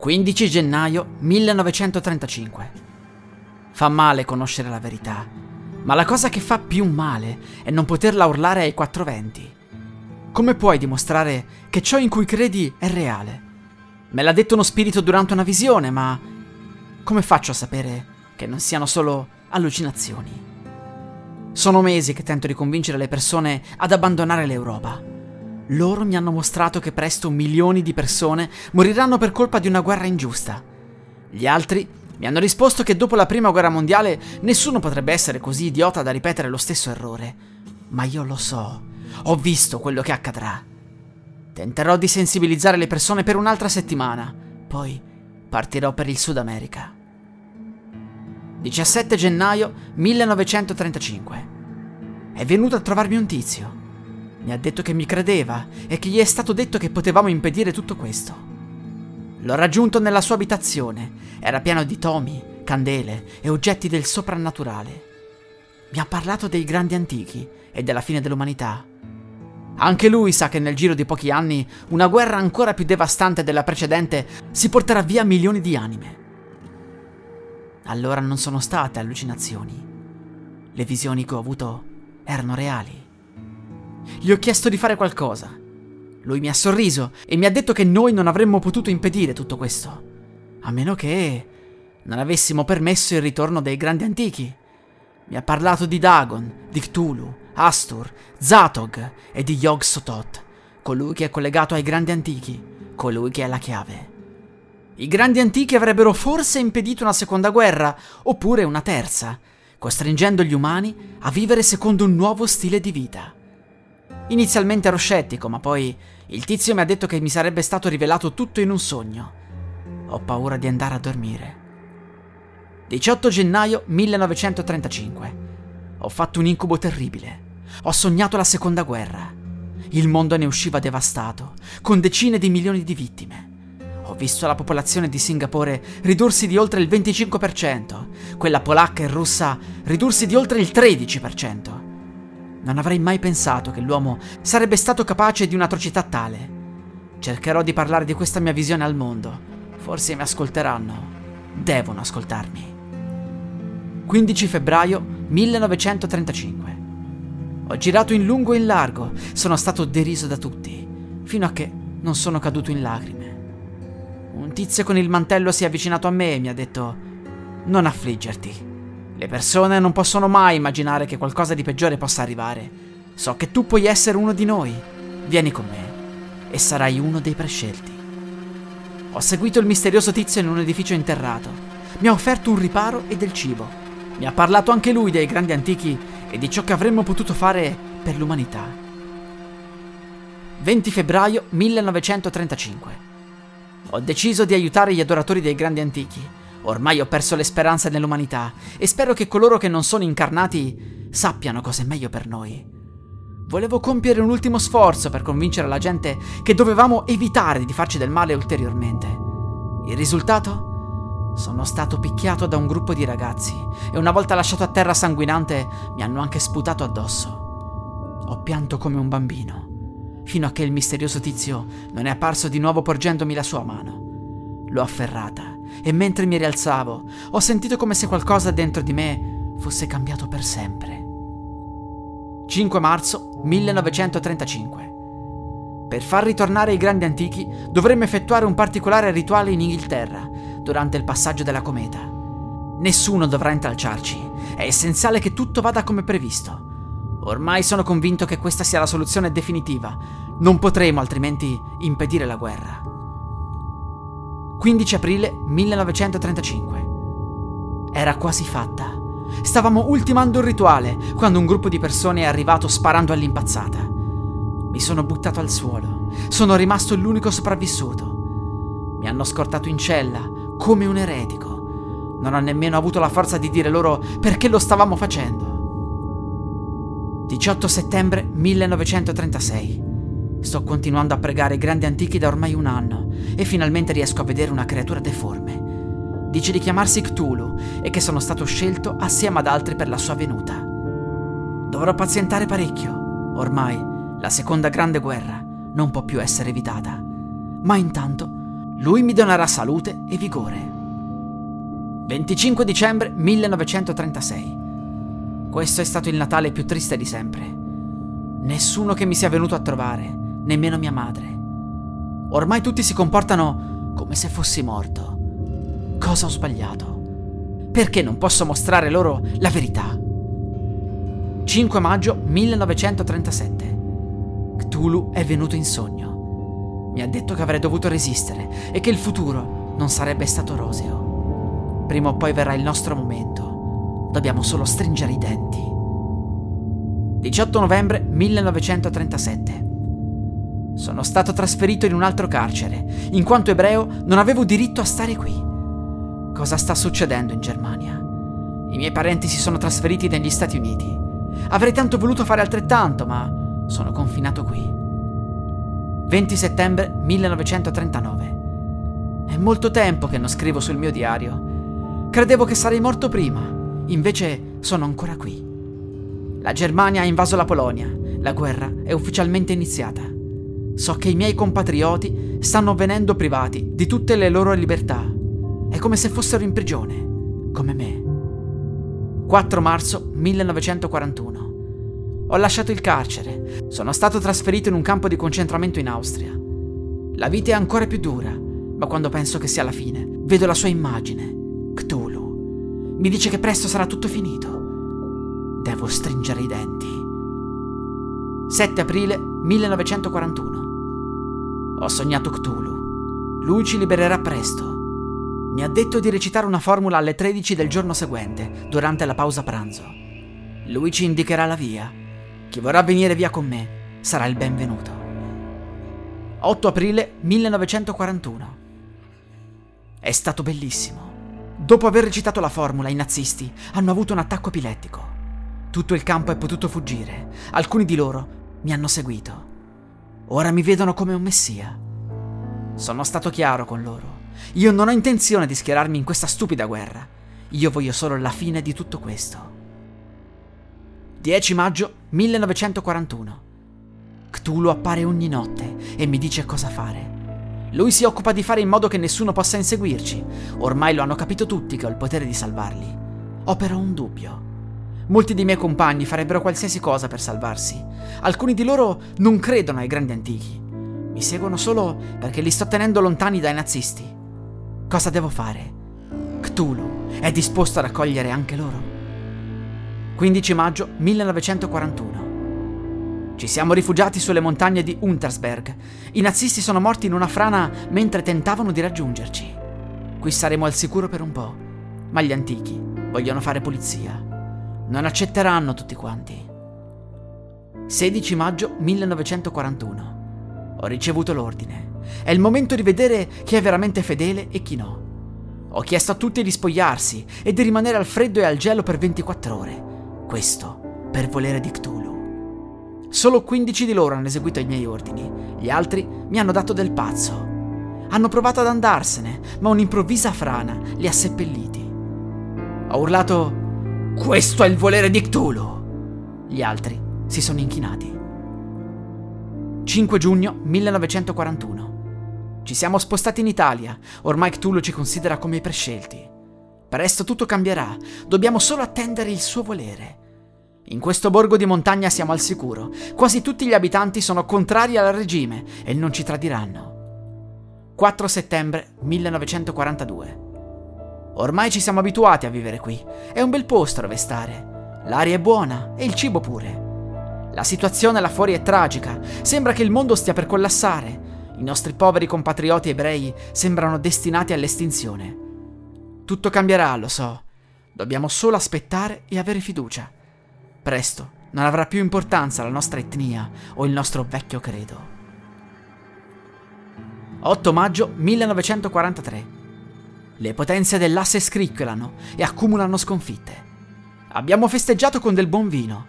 15 gennaio 1935. Fa male conoscere la verità, ma la cosa che fa più male è non poterla urlare ai quattro venti. Come puoi dimostrare che ciò in cui credi è reale? Me l'ha detto uno spirito durante una visione, ma come faccio a sapere che non siano solo allucinazioni? Sono mesi che tento di convincere le persone ad abbandonare l'Europa. Loro mi hanno mostrato che presto milioni di persone moriranno per colpa di una guerra ingiusta. Gli altri mi hanno risposto che dopo la prima guerra mondiale nessuno potrebbe essere così idiota da ripetere lo stesso errore. Ma io lo so, ho visto quello che accadrà. Tenterò di sensibilizzare le persone per un'altra settimana, poi partirò per il Sud America. 17 gennaio 1935. È venuto a trovarmi un tizio. Mi ha detto che mi credeva e che gli è stato detto che potevamo impedire tutto questo. L'ho raggiunto nella sua abitazione. Era pieno di tomi, candele e oggetti del soprannaturale. Mi ha parlato dei grandi antichi e della fine dell'umanità. Anche lui sa che nel giro di pochi anni una guerra ancora più devastante della precedente si porterà via milioni di anime. Allora non sono state allucinazioni. Le visioni che ho avuto erano reali. Gli ho chiesto di fare qualcosa. Lui mi ha sorriso e mi ha detto che noi non avremmo potuto impedire tutto questo. A meno che non avessimo permesso il ritorno dei grandi antichi. Mi ha parlato di Dagon, di Cthulhu, Astur, Zatog e di Yog Sothoth, colui che è collegato ai grandi antichi, colui che è la chiave. I grandi antichi avrebbero forse impedito una seconda guerra, oppure una terza, costringendo gli umani a vivere secondo un nuovo stile di vita. Inizialmente ero scettico, ma poi il tizio mi ha detto che mi sarebbe stato rivelato tutto in un sogno. Ho paura di andare a dormire. 18 gennaio 1935. Ho fatto un incubo terribile. Ho sognato la seconda guerra. Il mondo ne usciva devastato, con decine di milioni di vittime. Ho visto la popolazione di Singapore ridursi di oltre il 25%, quella polacca e russa ridursi di oltre il 13%. Non avrei mai pensato che l'uomo sarebbe stato capace di un'atrocità tale. Cercherò di parlare di questa mia visione al mondo. Forse mi ascolteranno. Devono ascoltarmi. 15 febbraio 1935. Ho girato in lungo e in largo, sono stato deriso da tutti, fino a che non sono caduto in lacrime. Un tizio con il mantello si è avvicinato a me e mi ha detto: Non affliggerti. Le persone non possono mai immaginare che qualcosa di peggiore possa arrivare. So che tu puoi essere uno di noi. Vieni con me e sarai uno dei prescelti. Ho seguito il misterioso tizio in un edificio interrato. Mi ha offerto un riparo e del cibo. Mi ha parlato anche lui dei grandi antichi e di ciò che avremmo potuto fare per l'umanità. 20 febbraio 1935. Ho deciso di aiutare gli adoratori dei grandi antichi. Ormai ho perso le speranze nell'umanità e spero che coloro che non sono incarnati sappiano cosa è meglio per noi. Volevo compiere un ultimo sforzo per convincere la gente che dovevamo evitare di farci del male ulteriormente. Il risultato? Sono stato picchiato da un gruppo di ragazzi e una volta lasciato a terra sanguinante mi hanno anche sputato addosso. Ho pianto come un bambino, fino a che il misterioso tizio non è apparso di nuovo porgendomi la sua mano. L'ho afferrata e mentre mi rialzavo ho sentito come se qualcosa dentro di me fosse cambiato per sempre. 5 marzo 1935. Per far ritornare i grandi antichi dovremmo effettuare un particolare rituale in Inghilterra durante il passaggio della cometa. Nessuno dovrà intralciarci, è essenziale che tutto vada come previsto. Ormai sono convinto che questa sia la soluzione definitiva, non potremo altrimenti impedire la guerra. 15 aprile 1935. Era quasi fatta. Stavamo ultimando il rituale quando un gruppo di persone è arrivato sparando all'impazzata. Mi sono buttato al suolo. sono rimasto l'unico sopravvissuto. Mi hanno scortato in cella, come un eretico. Non ho nemmeno avuto la forza di dire loro perché lo stavamo facendo. 18 settembre 1936. Sto continuando a pregare i grandi antichi da ormai un anno e finalmente riesco a vedere una creatura deforme. Dice di chiamarsi Cthulhu e che sono stato scelto assieme ad altri per la sua venuta. Dovrò pazientare parecchio. Ormai la seconda grande guerra non può più essere evitata. Ma intanto lui mi donerà salute e vigore. 25 dicembre 1936. Questo è stato il Natale più triste di sempre. Nessuno che mi sia venuto a trovare nemmeno mia madre. Ormai tutti si comportano come se fossi morto. Cosa ho sbagliato? Perché non posso mostrare loro la verità? 5 maggio 1937. Cthulhu è venuto in sogno. Mi ha detto che avrei dovuto resistere e che il futuro non sarebbe stato roseo. Prima o poi verrà il nostro momento. Dobbiamo solo stringere i denti. 18 novembre 1937. Sono stato trasferito in un altro carcere. In quanto ebreo non avevo diritto a stare qui. Cosa sta succedendo in Germania? I miei parenti si sono trasferiti negli Stati Uniti. Avrei tanto voluto fare altrettanto, ma sono confinato qui. 20 settembre 1939. È molto tempo che non scrivo sul mio diario. Credevo che sarei morto prima, invece sono ancora qui. La Germania ha invaso la Polonia. La guerra è ufficialmente iniziata. So che i miei compatrioti stanno venendo privati di tutte le loro libertà. È come se fossero in prigione, come me. 4 marzo 1941. Ho lasciato il carcere. Sono stato trasferito in un campo di concentramento in Austria. La vita è ancora più dura, ma quando penso che sia la fine, vedo la sua immagine, Cthulhu. Mi dice che presto sarà tutto finito. Devo stringere i denti. 7 aprile 1941. Ho sognato Cthulhu. Lui ci libererà presto. Mi ha detto di recitare una formula alle 13 del giorno seguente, durante la pausa pranzo. Lui ci indicherà la via. Chi vorrà venire via con me sarà il benvenuto. 8 aprile 1941. È stato bellissimo. Dopo aver recitato la formula, i nazisti hanno avuto un attacco epilettico. Tutto il campo è potuto fuggire. Alcuni di loro mi hanno seguito. Ora mi vedono come un messia. Sono stato chiaro con loro. Io non ho intenzione di schierarmi in questa stupida guerra. Io voglio solo la fine di tutto questo. 10 maggio 1941. Cthulhu appare ogni notte e mi dice cosa fare. Lui si occupa di fare in modo che nessuno possa inseguirci. Ormai lo hanno capito tutti che ho il potere di salvarli. Ho però un dubbio. Molti dei miei compagni farebbero qualsiasi cosa per salvarsi. Alcuni di loro non credono ai grandi antichi. Mi seguono solo perché li sto tenendo lontani dai nazisti. Cosa devo fare? Cthulhu è disposto a raccogliere anche loro. 15 maggio 1941. Ci siamo rifugiati sulle montagne di Untersberg. I nazisti sono morti in una frana mentre tentavano di raggiungerci. Qui saremo al sicuro per un po', ma gli antichi vogliono fare pulizia. Non accetteranno tutti quanti. 16 maggio 1941. Ho ricevuto l'ordine. È il momento di vedere chi è veramente fedele e chi no. Ho chiesto a tutti di spogliarsi e di rimanere al freddo e al gelo per 24 ore. Questo per volere di Cthulhu. Solo 15 di loro hanno eseguito i miei ordini, gli altri mi hanno dato del pazzo. Hanno provato ad andarsene, ma un'improvvisa frana li ha seppelliti. Ho urlato questo è il volere di Cthulhu! Gli altri si sono inchinati. 5 giugno 1941. Ci siamo spostati in Italia. Ormai Cthulhu ci considera come i prescelti. Presto tutto cambierà. Dobbiamo solo attendere il suo volere. In questo borgo di montagna siamo al sicuro. Quasi tutti gli abitanti sono contrari al regime e non ci tradiranno. 4 settembre 1942. Ormai ci siamo abituati a vivere qui. È un bel posto dove stare. L'aria è buona e il cibo pure. La situazione là fuori è tragica. Sembra che il mondo stia per collassare. I nostri poveri compatrioti ebrei sembrano destinati all'estinzione. Tutto cambierà, lo so. Dobbiamo solo aspettare e avere fiducia. Presto non avrà più importanza la nostra etnia o il nostro vecchio credo. 8 maggio 1943. Le potenze dell'asse scricchiolano e accumulano sconfitte. Abbiamo festeggiato con del buon vino.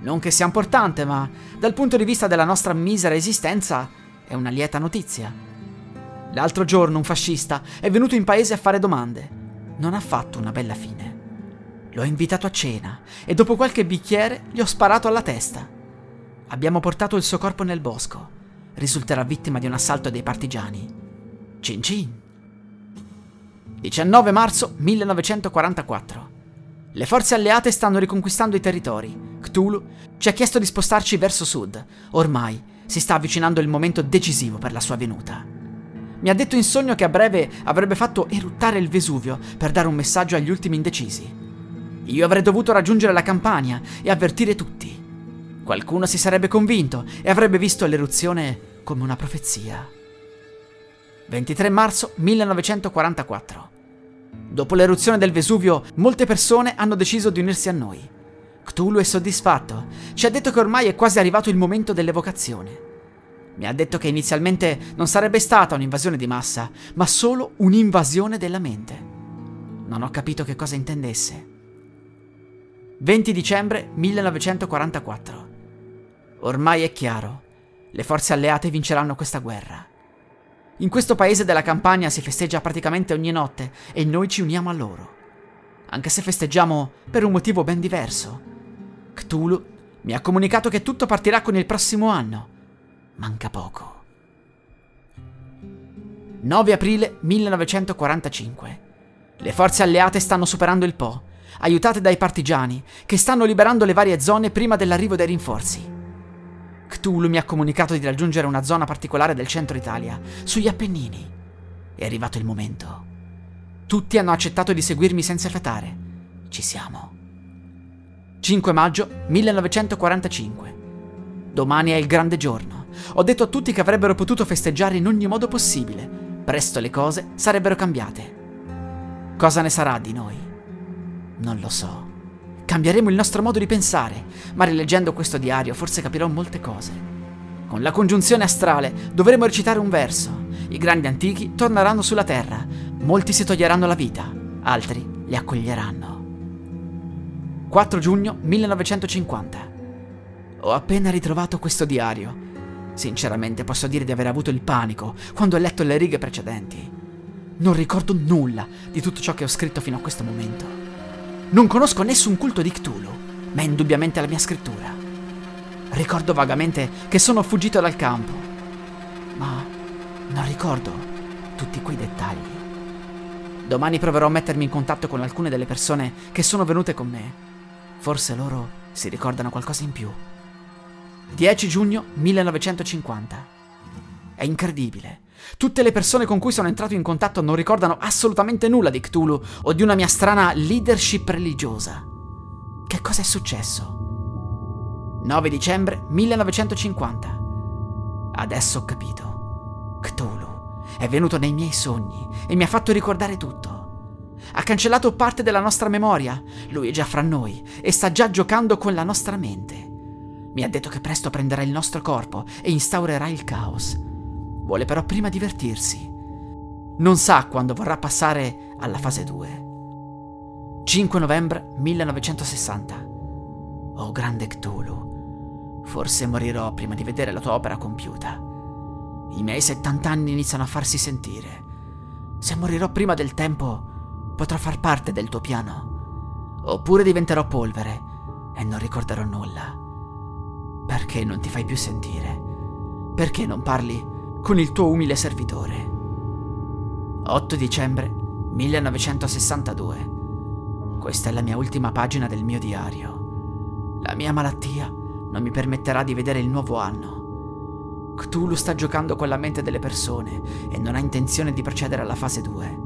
Non che sia importante, ma dal punto di vista della nostra misera esistenza è una lieta notizia. L'altro giorno un fascista è venuto in paese a fare domande. Non ha fatto una bella fine. L'ho invitato a cena e dopo qualche bicchiere gli ho sparato alla testa. Abbiamo portato il suo corpo nel bosco. Risulterà vittima di un assalto dei partigiani. Cin cin. 19 marzo 1944. Le forze alleate stanno riconquistando i territori. Cthulhu ci ha chiesto di spostarci verso sud. Ormai si sta avvicinando il momento decisivo per la sua venuta. Mi ha detto in sogno che a breve avrebbe fatto eruttare il Vesuvio per dare un messaggio agli ultimi indecisi. Io avrei dovuto raggiungere la campagna e avvertire tutti. Qualcuno si sarebbe convinto e avrebbe visto l'eruzione come una profezia. 23 marzo 1944. Dopo l'eruzione del Vesuvio, molte persone hanno deciso di unirsi a noi. Cthulhu è soddisfatto. Ci ha detto che ormai è quasi arrivato il momento dell'evocazione. Mi ha detto che inizialmente non sarebbe stata un'invasione di massa, ma solo un'invasione della mente. Non ho capito che cosa intendesse. 20 dicembre 1944. Ormai è chiaro, le forze alleate vinceranno questa guerra. In questo paese della campagna si festeggia praticamente ogni notte e noi ci uniamo a loro. Anche se festeggiamo per un motivo ben diverso. Cthulhu mi ha comunicato che tutto partirà con il prossimo anno. Manca poco. 9 aprile 1945. Le forze alleate stanno superando il Po aiutate dai partigiani, che stanno liberando le varie zone prima dell'arrivo dei rinforzi. Cthulhu mi ha comunicato di raggiungere una zona particolare del centro Italia, sugli Appennini. È arrivato il momento. Tutti hanno accettato di seguirmi senza fiatare. Ci siamo. 5 maggio 1945. Domani è il grande giorno. Ho detto a tutti che avrebbero potuto festeggiare in ogni modo possibile. Presto le cose sarebbero cambiate. Cosa ne sarà di noi? Non lo so. Cambieremo il nostro modo di pensare, ma rileggendo questo diario forse capirò molte cose. Con la congiunzione astrale dovremo recitare un verso. I grandi antichi torneranno sulla terra, molti si toglieranno la vita, altri li accoglieranno. 4 giugno 1950. Ho appena ritrovato questo diario. Sinceramente posso dire di aver avuto il panico quando ho letto le righe precedenti. Non ricordo nulla di tutto ciò che ho scritto fino a questo momento. Non conosco nessun culto di Cthulhu, ma è indubbiamente la mia scrittura. Ricordo vagamente che sono fuggito dal campo, ma non ricordo tutti quei dettagli. Domani proverò a mettermi in contatto con alcune delle persone che sono venute con me. Forse loro si ricordano qualcosa in più. 10 giugno 1950. È incredibile. Tutte le persone con cui sono entrato in contatto non ricordano assolutamente nulla di Cthulhu o di una mia strana leadership religiosa. Che cosa è successo? 9 dicembre 1950. Adesso ho capito. Cthulhu è venuto nei miei sogni e mi ha fatto ricordare tutto. Ha cancellato parte della nostra memoria. Lui è già fra noi e sta già giocando con la nostra mente. Mi ha detto che presto prenderà il nostro corpo e instaurerà il caos. Vuole però prima divertirsi. Non sa quando vorrà passare alla fase 2. 5 novembre 1960. Oh grande Cthulhu, forse morirò prima di vedere la tua opera compiuta. I miei 70 anni iniziano a farsi sentire. Se morirò prima del tempo, potrò far parte del tuo piano. Oppure diventerò polvere e non ricorderò nulla. Perché non ti fai più sentire? Perché non parli con il tuo umile servitore. 8 dicembre 1962. Questa è la mia ultima pagina del mio diario. La mia malattia non mi permetterà di vedere il nuovo anno. Cthulhu sta giocando con la mente delle persone e non ha intenzione di procedere alla fase 2.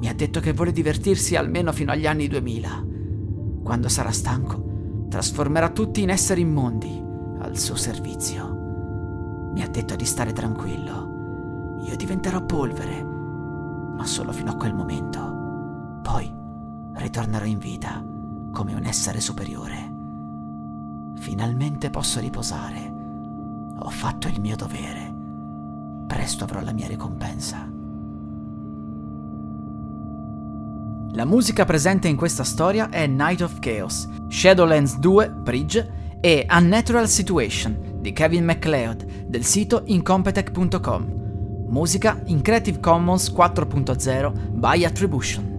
Mi ha detto che vuole divertirsi almeno fino agli anni 2000. Quando sarà stanco, trasformerà tutti in esseri immondi al suo servizio. Mi ha detto di stare tranquillo. Io diventerò polvere, ma solo fino a quel momento. Poi ritornerò in vita come un essere superiore. Finalmente posso riposare. Ho fatto il mio dovere. presto avrò la mia ricompensa. La musica presente in questa storia è Night of Chaos, Shadowlands 2, Bridge e Unnatural Situation di Kevin MacLeod del sito incompetech.com. Musica in Creative Commons 4.0 by Attribution.